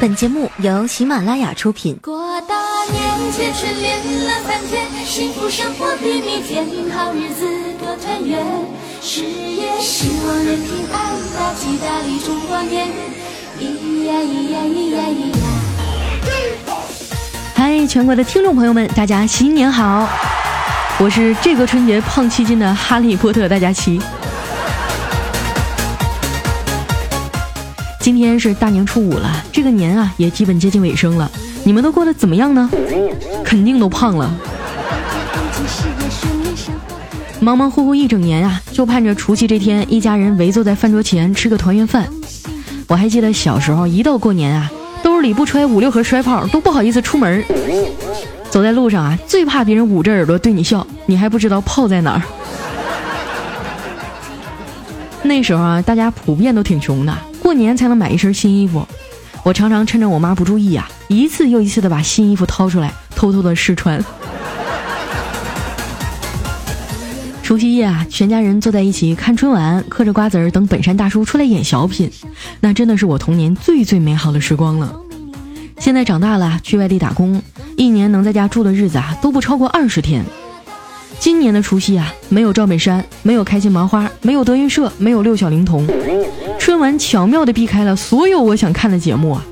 本节目由喜马拉雅出品。过大年，节春联了三天，幸福生活比蜜甜，好日子多团圆。事业兴旺人平安，大吉大利中国年。咿呀咿呀咿呀咿呀。嗨，全国的听众朋友们，大家新年好！我是这个春节胖七斤的哈利波特大家齐。今天是大年初五了，这个年啊也基本接近尾声了。你们都过得怎么样呢？肯定都胖了。忙忙乎乎一整年啊，就盼着除夕这天，一家人围坐在饭桌前吃个团圆饭。我还记得小时候，一到过年啊，兜里不揣五六盒摔炮，都不好意思出门。走在路上啊，最怕别人捂着耳朵对你笑，你还不知道炮在哪儿。那时候啊，大家普遍都挺穷的。过年才能买一身新衣服，我常常趁着我妈不注意啊，一次又一次的把新衣服掏出来，偷偷的试穿。除夕夜啊，全家人坐在一起看春晚，嗑着瓜子儿等本山大叔出来演小品，那真的是我童年最最美好的时光了。现在长大了，去外地打工，一年能在家住的日子啊，都不超过二十天。今年的除夕啊，没有赵本山，没有开心麻花，没有德云社，没有六小龄童。春晚巧妙地避开了所有我想看的节目啊，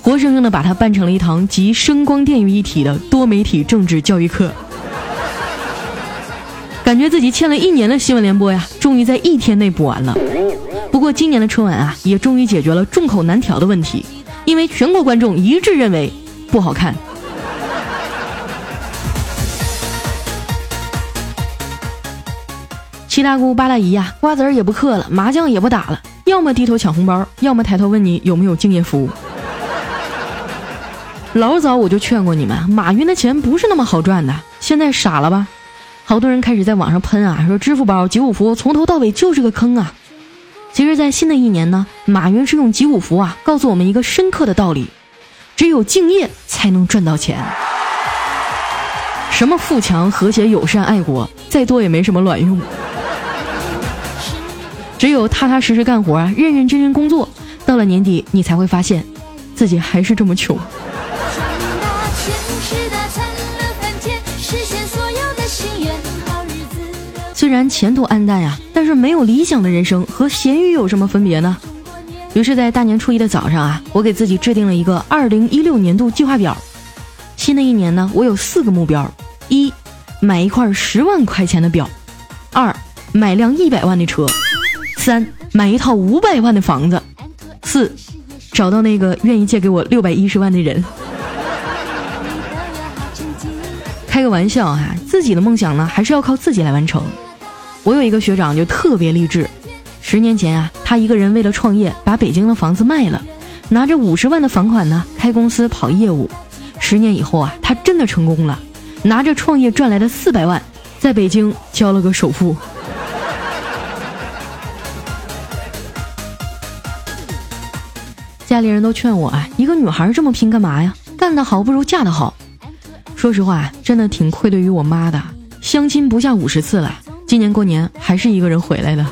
活生生的把它办成了一堂集声光电于一体的多媒体政治教育课。感觉自己欠了一年的新闻联播呀，终于在一天内补完了。不过今年的春晚啊，也终于解决了众口难调的问题，因为全国观众一致认为不好看。七大姑八大姨呀，瓜子儿也不嗑了，麻将也不打了，要么低头抢红包，要么抬头问你有没有敬业福。老早我就劝过你们，马云的钱不是那么好赚的，现在傻了吧？好多人开始在网上喷啊，说支付宝、集五福从头到尾就是个坑啊。其实，在新的一年呢，马云是用集五福啊，告诉我们一个深刻的道理：只有敬业才能赚到钱。什么富强、和谐、友善、爱国，再多也没什么卵用。只有踏踏实实干活啊，认认真真工作，到了年底，你才会发现，自己还是这么穷。虽然前途黯淡呀，但是没有理想的人生和咸鱼有什么分别呢？于是，在大年初一的早上啊，我给自己制定了一个二零一六年度计划表。新的一年呢，我有四个目标：一，买一块十万块钱的表；二，买辆一百万的车。三买一套五百万的房子，四找到那个愿意借给我六百一十万的人。开个玩笑哈，自己的梦想呢还是要靠自己来完成。我有一个学长就特别励志，十年前啊，他一个人为了创业，把北京的房子卖了，拿着五十万的房款呢，开公司跑业务。十年以后啊，他真的成功了，拿着创业赚来的四百万，在北京交了个首付。家里人都劝我啊，一个女孩这么拼干嘛呀？干得好不如嫁得好。说实话，真的挺愧对于我妈的。相亲不下五十次了，今年过年还是一个人回来的，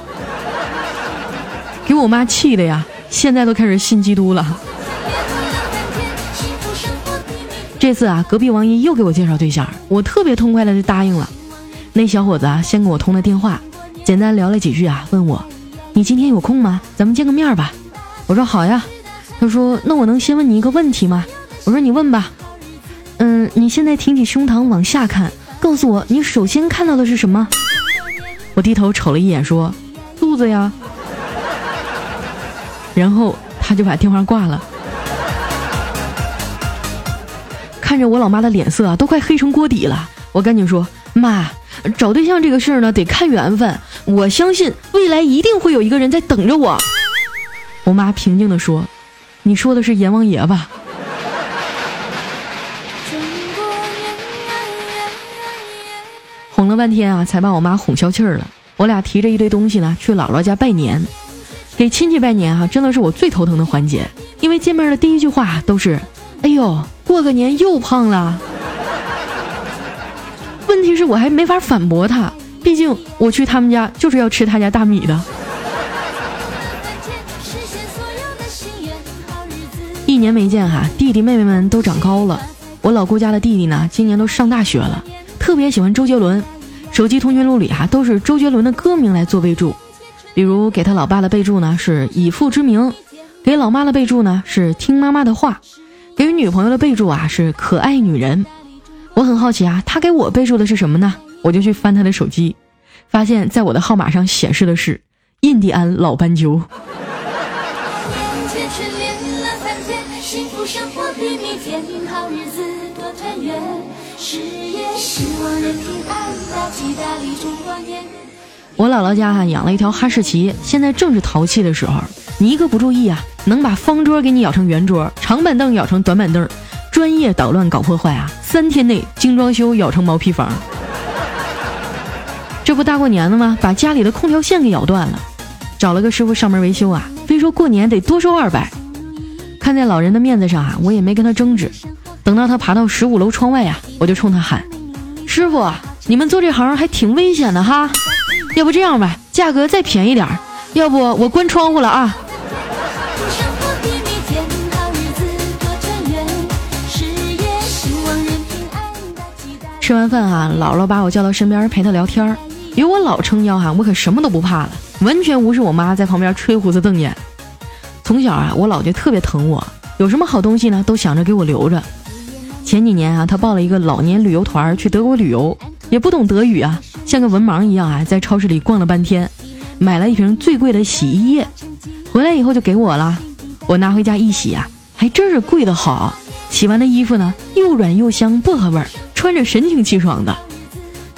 给我妈气的呀！现在都开始信基督了。这次啊，隔壁王姨又给我介绍对象，我特别痛快的就答应了。那小伙子啊，先给我通了电话，简单聊了几句啊，问我：“你今天有空吗？咱们见个面吧。”我说：“好呀。”他说：“那我能先问你一个问题吗？”我说：“你问吧。”嗯，你现在挺起胸膛往下看，告诉我你首先看到的是什么？我低头瞅了一眼，说：“肚子呀。”然后他就把电话挂了。看着我老妈的脸色啊，都快黑成锅底了，我赶紧说：“妈，找对象这个事儿呢，得看缘分。我相信未来一定会有一个人在等着我。”我妈平静地说。你说的是阎王爷吧？哄了半天啊，才把我妈哄消气儿了。我俩提着一堆东西呢，去姥姥家拜年。给亲戚拜年啊，真的是我最头疼的环节，因为见面的第一句话都是：“哎呦，过个年又胖了。”问题是我还没法反驳他，毕竟我去他们家就是要吃他家大米的。年没见哈，弟弟妹妹们都长高了。我老姑家的弟弟呢，今年都上大学了，特别喜欢周杰伦，手机通讯录里哈都是周杰伦的歌名来做备注，比如给他老爸的备注呢是以父之名，给老妈的备注呢是听妈妈的话，给女朋友的备注啊是可爱女人。我很好奇啊，他给我备注的是什么呢？我就去翻他的手机，发现在我的号码上显示的是印第安老斑鸠。我姥姥家哈养了一条哈士奇，现在正是淘气的时候。你一个不注意啊，能把方桌给你咬成圆桌，长板凳咬成短板凳，专业捣乱搞破坏啊！三天内精装修咬成毛坯房。这不大过年的吗？把家里的空调线给咬断了，找了个师傅上门维修啊，说过年得多收二百。看在老人的面子上啊，我也没跟他争执。等到他爬到十五楼窗外呀，我就冲他喊：“师傅，你们做这行还挺危险的哈，要不这样吧，价格再便宜点儿，要不我关窗户了啊。”吃完饭啊，姥姥把我叫到身边陪她聊天儿，有我老撑腰哈，我可什么都不怕了，完全无视我妈在旁边吹胡子瞪眼。从小啊，我姥就特别疼我，有什么好东西呢，都想着给我留着。前几年啊，他报了一个老年旅游团去德国旅游，也不懂德语啊，像个文盲一样啊，在超市里逛了半天，买了一瓶最贵的洗衣液，回来以后就给我了。我拿回家一洗啊，还真是贵的好，洗完的衣服呢又软又香，薄荷味儿，穿着神清气爽的。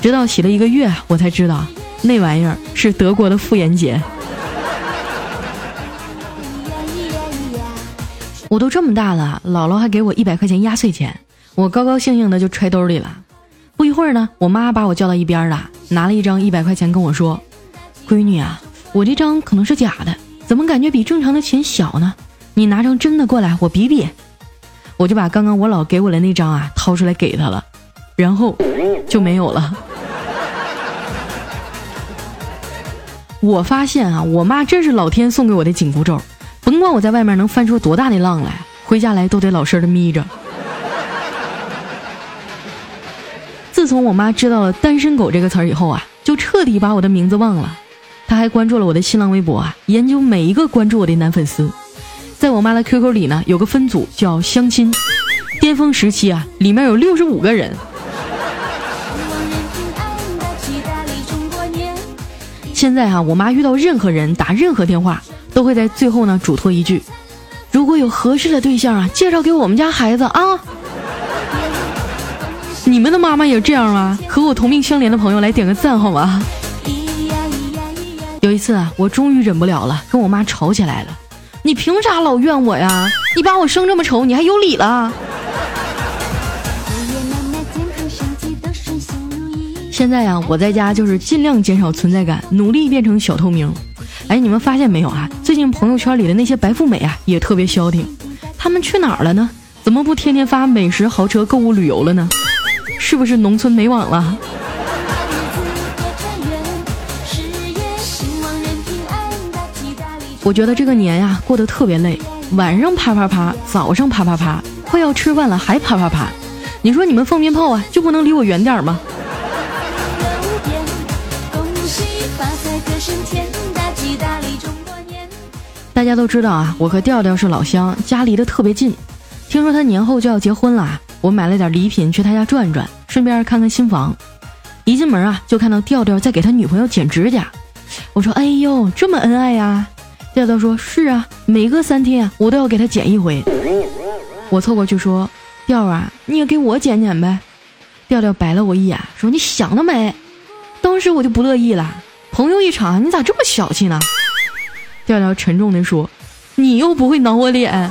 直到洗了一个月，我才知道那玩意儿是德国的妇炎洁。我都这么大了，姥姥还给我一百块钱压岁钱。我高高兴兴的就揣兜里了，不一会儿呢，我妈把我叫到一边了，拿了一张一百块钱跟我说：“闺女啊，我这张可能是假的，怎么感觉比正常的钱小呢？你拿张真的过来，我比比。”我就把刚刚我老给我的那张啊掏出来给她了，然后就没有了。我发现啊，我妈真是老天送给我的紧箍咒，甭管我在外面能翻出多大的浪来，回家来都得老实的眯着。自从我妈知道了“单身狗”这个词儿以后啊，就彻底把我的名字忘了。她还关注了我的新浪微博啊，研究每一个关注我的男粉丝。在我妈的 QQ 里呢，有个分组叫相亲，巅峰时期啊，里面有六十五个人。现在啊，我妈遇到任何人打任何电话，都会在最后呢嘱托一句：“如果有合适的对象啊，介绍给我们家孩子啊。”你们的妈妈也这样吗？和我同命相连的朋友来点个赞好吗？有一次啊，我终于忍不了了，跟我妈吵起来了。你凭啥老怨我呀？你把我生这么丑，你还有理了？现在呀，我在家就是尽量减少存在感，努力变成小透明。哎，你们发现没有啊？最近朋友圈里的那些白富美啊，也特别消停。他们去哪儿了呢？怎么不天天发美食、豪车、购物、旅游了呢？是不是农村没网了？我觉得这个年呀过得特别累，晚上啪啪啪，早上啪啪啪，快要吃饭了还啪啪啪。你说你们放鞭炮啊，就不能离我远点吗？大家都知道啊，我和调调是老乡，家离得特别近。听说他年后就要结婚了，我买了点礼品去他家转转。顺便看看新房，一进门啊，就看到调调在给他女朋友剪指甲。我说：“哎呦，这么恩爱呀！”调调说：“是啊，每隔三天，我都要给他剪一回。”我凑过去说：“调啊，你也给我剪剪呗。”调调白了我一眼，说：“你想得美！”当时我就不乐意了，朋友一场，你咋这么小气呢？调调沉重的说：“你又不会挠我脸。”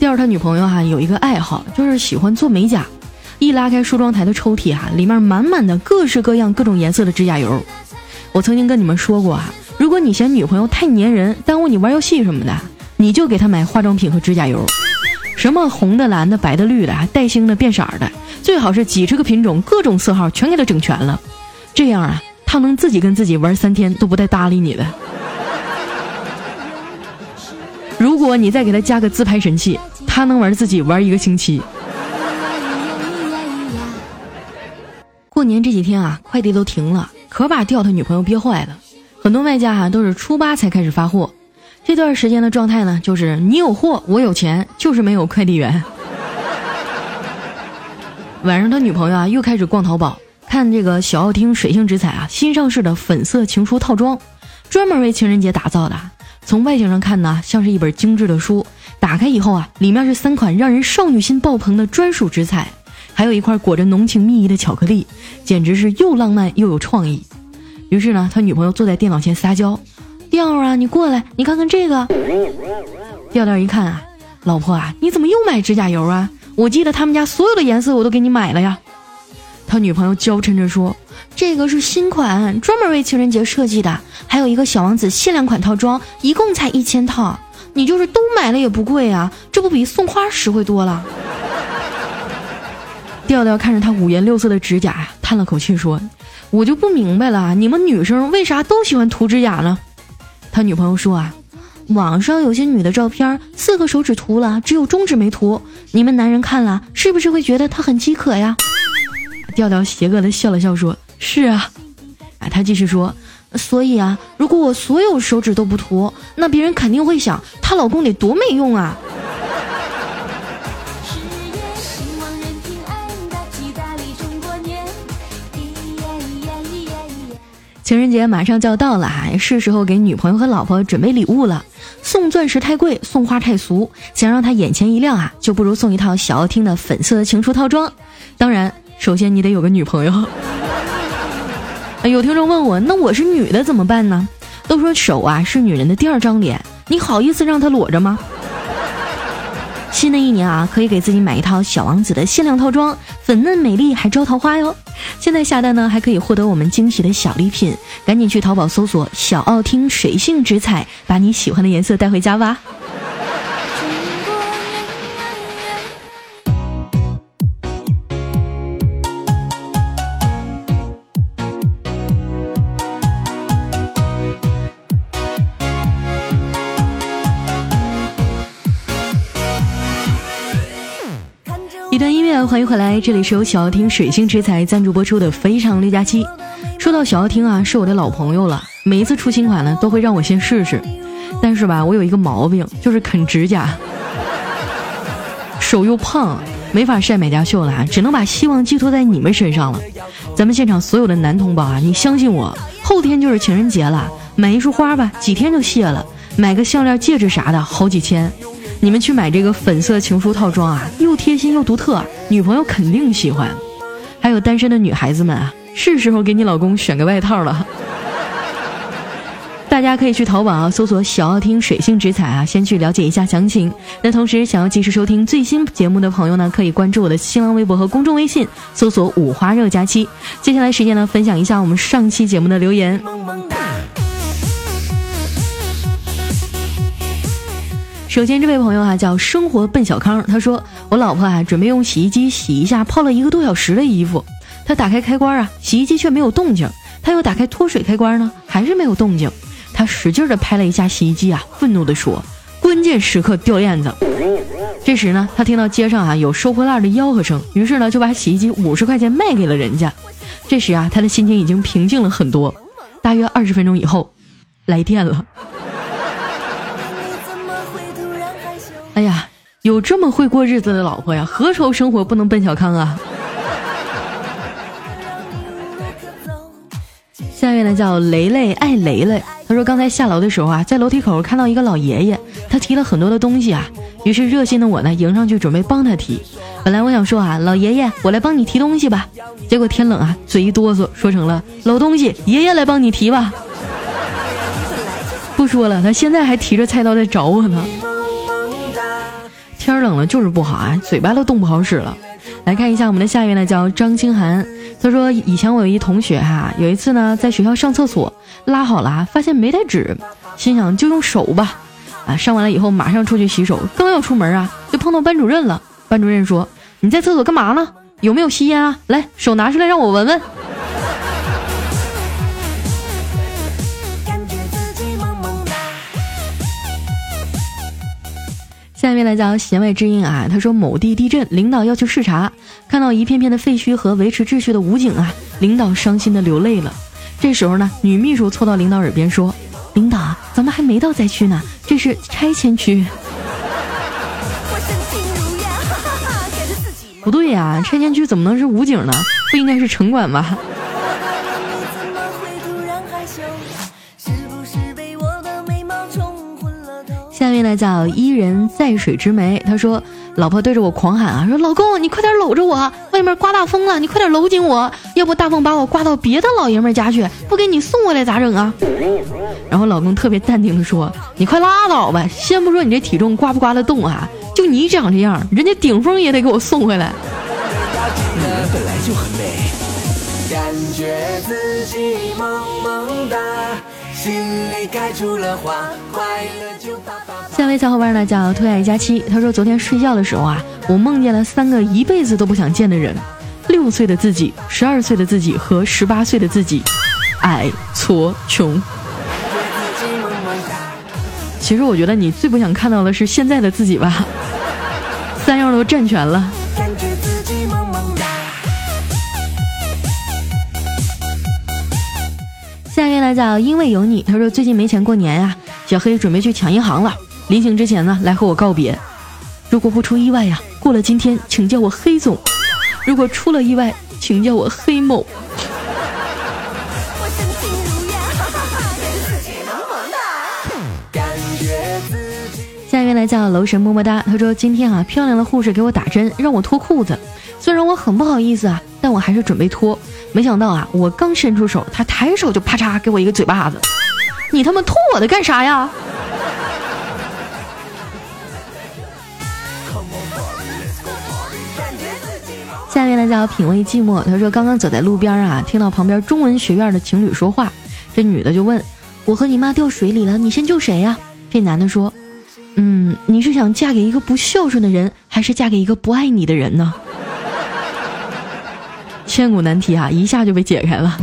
调他女朋友哈有一个爱好，就是喜欢做美甲。一拉开梳妆台的抽屉哈，里面满满的各式各样、各种颜色的指甲油。我曾经跟你们说过啊，如果你嫌女朋友太粘人，耽误你玩游戏什么的，你就给她买化妆品和指甲油，什么红的、蓝的、白的、绿的，带星的、变色的，最好是几十个品种、各种色号全给它整全了。这样啊，他能自己跟自己玩三天都不带搭理你的。如果你再给他加个自拍神器，他能玩自己玩一个星期。过年这几天啊，快递都停了，可把调他女朋友憋坏了。很多卖家啊都是初八才开始发货，这段时间的状态呢，就是你有货，我有钱，就是没有快递员。晚上他女朋友啊又开始逛淘宝，看这个小奥汀水性直彩啊新上市的粉色情书套装，专门为情人节打造的。从外形上看呢，像是一本精致的书。打开以后啊，里面是三款让人少女心爆棚的专属纸彩，还有一块裹着浓情蜜意的巧克力，简直是又浪漫又有创意。于是呢，他女朋友坐在电脑前撒娇：“调啊，你过来，你看看这个。”调调一看啊，老婆啊，你怎么又买指甲油啊？我记得他们家所有的颜色我都给你买了呀。他女朋友娇嗔着说：“这个是新款，专门为情人节设计的，还有一个小王子限量款套装，一共才一千套。你就是都买了也不贵啊，这不比送花实惠多了。”调调看着他五颜六色的指甲呀，叹了口气说。我就不明白了，你们女生为啥都喜欢涂指甲呢？他女朋友说啊，网上有些女的照片，四个手指涂了，只有中指没涂。你们男人看了是不是会觉得她很饥渴呀？调调邪恶的笑了笑说：“是啊。”啊，他继续说：“所以啊，如果我所有手指都不涂，那别人肯定会想她老公得多没用啊。”情人节马上就要到了哈，是时候给女朋友和老婆准备礼物了。送钻石太贵，送花太俗，想让她眼前一亮啊，就不如送一套小奥汀的粉色情书套装。当然，首先你得有个女朋友。有听众问我，那我是女的怎么办呢？都说手啊是女人的第二张脸，你好意思让她裸着吗？新的一年啊，可以给自己买一套小王子的限量套装，粉嫩美丽还招桃花哟！现在下单呢，还可以获得我们惊喜的小礼品，赶紧去淘宝搜索“小奥汀水性纸彩”，把你喜欢的颜色带回家吧。段音乐，欢迎回来，这里是由小奥汀水星之才赞助播出的《非常六加七》。说到小奥汀啊，是我的老朋友了，每一次出新款呢，都会让我先试试。但是吧，我有一个毛病，就是啃指甲，手又胖，没法晒买家秀了，只能把希望寄托在你们身上了。咱们现场所有的男同胞啊，你相信我，后天就是情人节了，买一束花吧，几天就谢了；买个项链、戒指啥的，好几千。你们去买这个粉色情书套装啊，又贴心又独特，女朋友肯定喜欢。还有单身的女孩子们啊，是时候给你老公选个外套了。大家可以去淘宝啊，搜索“小奥汀水性直彩”啊，先去了解一下详情。那同时，想要及时收听最新节目的朋友呢，可以关注我的新浪微博和公众微信，搜索“五花肉加七”。接下来时间呢，分享一下我们上期节目的留言。首先，这位朋友啊叫生活奔小康，他说我老婆啊准备用洗衣机洗一下泡了一个多小时的衣服，他打开开关啊，洗衣机却没有动静，他又打开脱水开关呢，还是没有动静，他使劲的拍了一下洗衣机啊，愤怒的说：“关键时刻掉链子。”这时呢，他听到街上啊有收破烂的吆喝声，于是呢就把洗衣机五十块钱卖给了人家。这时啊，他的心情已经平静了很多。大约二十分钟以后，来电了。哎呀，有这么会过日子的老婆呀，何愁生活不能奔小康啊？下面呢叫雷雷爱雷雷，他说刚才下楼的时候啊，在楼梯口看到一个老爷爷，他提了很多的东西啊，于是热心的我呢迎上去准备帮他提。本来我想说啊，老爷爷，我来帮你提东西吧，结果天冷啊，嘴一哆嗦，说成了老东西，爷爷来帮你提吧。不说了，他现在还提着菜刀在找我呢。天冷了就是不好啊，嘴巴都冻不好使了。来看一下我们的下一位呢，叫张清涵。他说以前我有一同学哈，有一次呢在学校上厕所拉好了，发现没带纸，心想就用手吧。啊，上完了以后马上出去洗手，刚要出门啊，就碰到班主任了。班主任说：“你在厕所干嘛呢？有没有吸烟啊？来，手拿出来让我闻闻。”下面来讲弦外之音啊，他说某地地震，领导要去视察，看到一片片的废墟和维持秩序的武警啊，领导伤心的流泪了。这时候呢，女秘书凑到领导耳边说：“领导，咱们还没到灾区呢，这是拆迁区。”不对呀，拆迁区怎么能是武警呢？不应该是城管吧？下面来叫伊人在水之湄，他说：“老婆对着我狂喊啊，说老公你快点搂着我，外面刮大风了，你快点搂紧我，要不大风把我刮到别的老爷们家去，不给你送回来咋整啊？”然后老公特别淡定的说：“你快拉倒吧，先不说你这体重刮不刮得动啊。”就你长这样，人家顶峰也得给我送回来。本来就很美，感觉自己萌萌哒心里开出了花，快乐就发发下位小伙伴呢叫兔爱佳期，他说昨天睡觉的时候啊，我梦见了三个一辈子都不想见的人：六岁的自己、十二岁的自己和十八岁的自己。矮、矬、穷。其实我觉得你最不想看到的是现在的自己吧。三样都占全了。下一位来讲，因为有你，他说最近没钱过年呀，小黑准备去抢银行了。临行之前呢，来和我告别。如果不出意外呀，过了今天，请叫我黑总；如果出了意外，请叫我黑某。下一位来叫楼神么么哒，他说今天啊，漂亮的护士给我打针，让我脱裤子。虽然我很不好意思啊，但我还是准备脱。没想到啊，我刚伸出手，他抬手就啪嚓给我一个嘴巴子。你他妈脱我的干啥呀？下面呢叫品味寂寞，他说刚刚走在路边啊，听到旁边中文学院的情侣说话，这女的就问我和你妈掉水里了，你先救谁呀？这男的说。嗯，你是想嫁给一个不孝顺的人，还是嫁给一个不爱你的人呢？千古难题啊，一下就被解开了。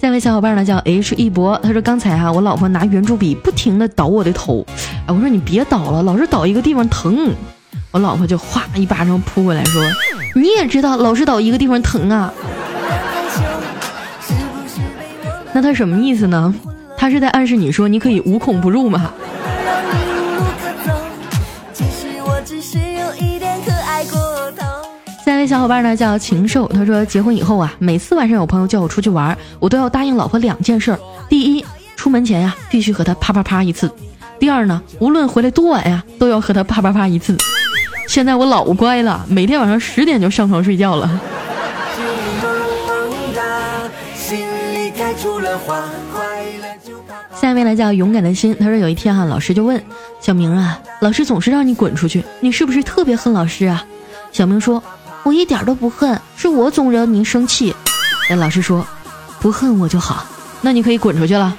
下位小伙伴呢叫 H 一博，他说刚才啊，我老婆拿圆珠笔不停的捣我的头，哎，我说你别捣了，老是捣一个地方疼。我老婆就哗一巴掌扑过来，说你也知道老是捣一个地方疼啊？那他什么意思呢？他是在暗示你说你可以无孔不入吗？下一位小伙伴呢叫禽兽，他说结婚以后啊，每次晚上有朋友叫我出去玩，我都要答应老婆两件事：第一，出门前呀必须和他啪啪啪一次；第二呢，无论回来多晚呀，都要和他啪啪啪一次。现在我老乖了，每天晚上十点就上床睡觉了。下面呢叫勇敢的心。他说有一天哈，老师就问小明啊，老师总是让你滚出去，你是不是特别恨老师啊？小明说，我一点都不恨，是我总惹您生气。那老师说，不恨我就好，那你可以滚出去了。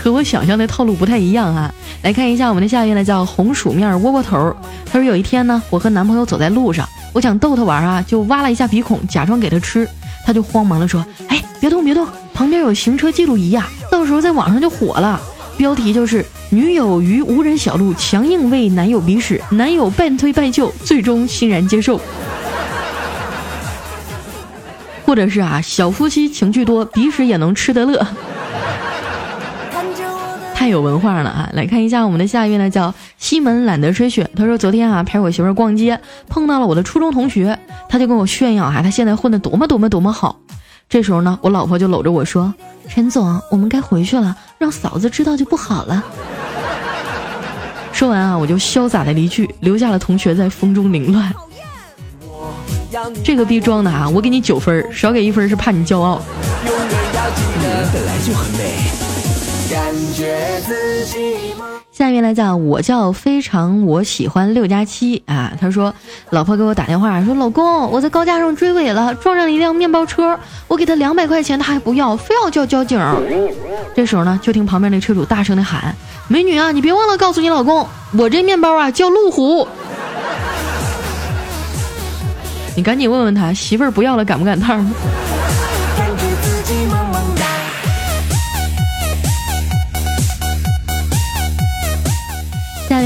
和我想象的套路不太一样啊。来看一下我们的下一位呢，叫红薯面窝窝头。他说有一天呢，我和男朋友走在路上，我想逗他玩啊，就挖了一下鼻孔，假装给他吃。他就慌忙的说：“哎，别动别动，旁边有行车记录仪呀，到时候在网上就火了。标题就是女友于无人小路强硬喂男友鼻屎，男友半推半就，最终欣然接受。或者是啊，小夫妻情趣多，鼻屎也能吃得乐。”太有文化了啊！来看一下我们的下一位呢，叫西门懒得吹雪。他说昨天啊陪我媳妇逛街，碰到了我的初中同学，他就跟我炫耀啊他现在混的多么多么多么好。这时候呢，我老婆就搂着我说：“陈总，我们该回去了，让嫂子知道就不好了。”说完啊，我就潇洒的离去，留下了同学在风中凌乱。这个逼装的啊，我给你九分，少给一分是怕你骄傲。本来就很美。感觉自己下面来讲，我叫非常我喜欢六加七。啊。他说，老婆给我打电话说，老公，我在高架上追尾了，撞上了一辆面包车，我给他两百块钱，他还不要，非要叫交警。这时候呢，就听旁边那车主大声的喊：“美女啊，你别忘了告诉你老公，我这面包啊叫路虎。”你赶紧问问他媳妇儿不要了，赶不赶趟？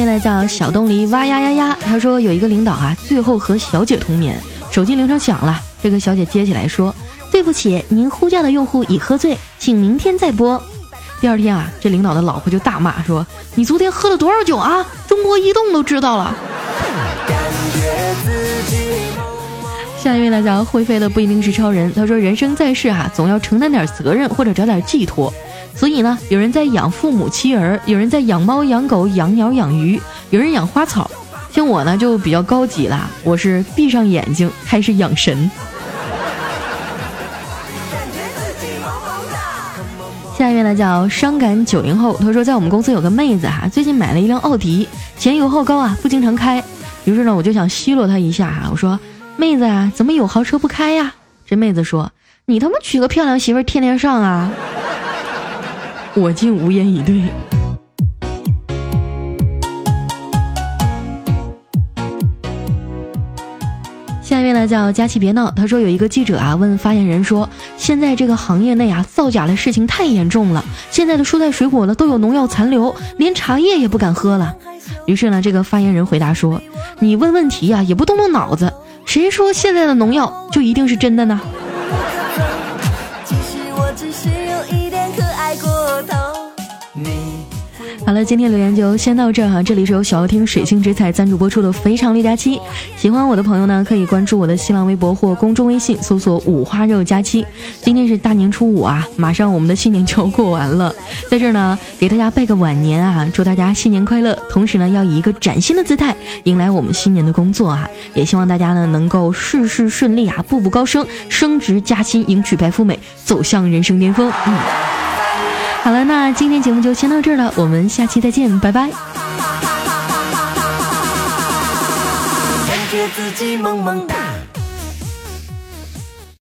来叫小东篱哇呀呀呀，他说有一个领导啊，最后和小姐同眠，手机铃声响了，这个小姐接起来说：“对不起，您呼叫的用户已喝醉，请明天再拨。”第二天啊，这领导的老婆就大骂说：“你昨天喝了多少酒啊？中国移动都知道了。”下一位呢叫会飞的不一定是超人。他说：“人生在世啊，总要承担点责任或者找点寄托。所以呢，有人在养父母妻儿，有人在养猫养狗养鸟养鱼，有人养花草。像我呢就比较高级啦，我是闭上眼睛开始养神。”下一位呢叫伤感九零后。他说：“在我们公司有个妹子哈，最近买了一辆奥迪，前油后高啊，不经常开。于是呢，我就想奚落她一下哈，我说。”妹子啊，怎么有豪车不开呀？这妹子说：“你他妈娶个漂亮媳妇，天天上啊！”我竟无言以对。下一位呢叫佳琪别闹，他说有一个记者啊问发言人说：“现在这个行业内啊造假的事情太严重了，现在的蔬菜水果呢都有农药残留，连茶叶也不敢喝了。”于是呢，这个发言人回答说：“你问问题呀，也不动动脑子。”谁说现在的农药就一定是真的呢？其实我只是好了，今天留言就先到这儿哈。这里是由小妖听水星之彩赞助播出的《非常六加七》，喜欢我的朋友呢，可以关注我的新浪微博或公众微信，搜索“五花肉加七”。今天是大年初五啊，马上我们的新年就要过完了，在这儿呢，给大家拜个晚年啊，祝大家新年快乐！同时呢，要以一个崭新的姿态迎来我们新年的工作啊，也希望大家呢能够事事顺利啊，步步高升，升职加薪，迎娶白富美，走向人生巅峰。嗯。好了，那今天节目就先到这儿了，我们下期再见，拜拜。感觉自己萌萌哒。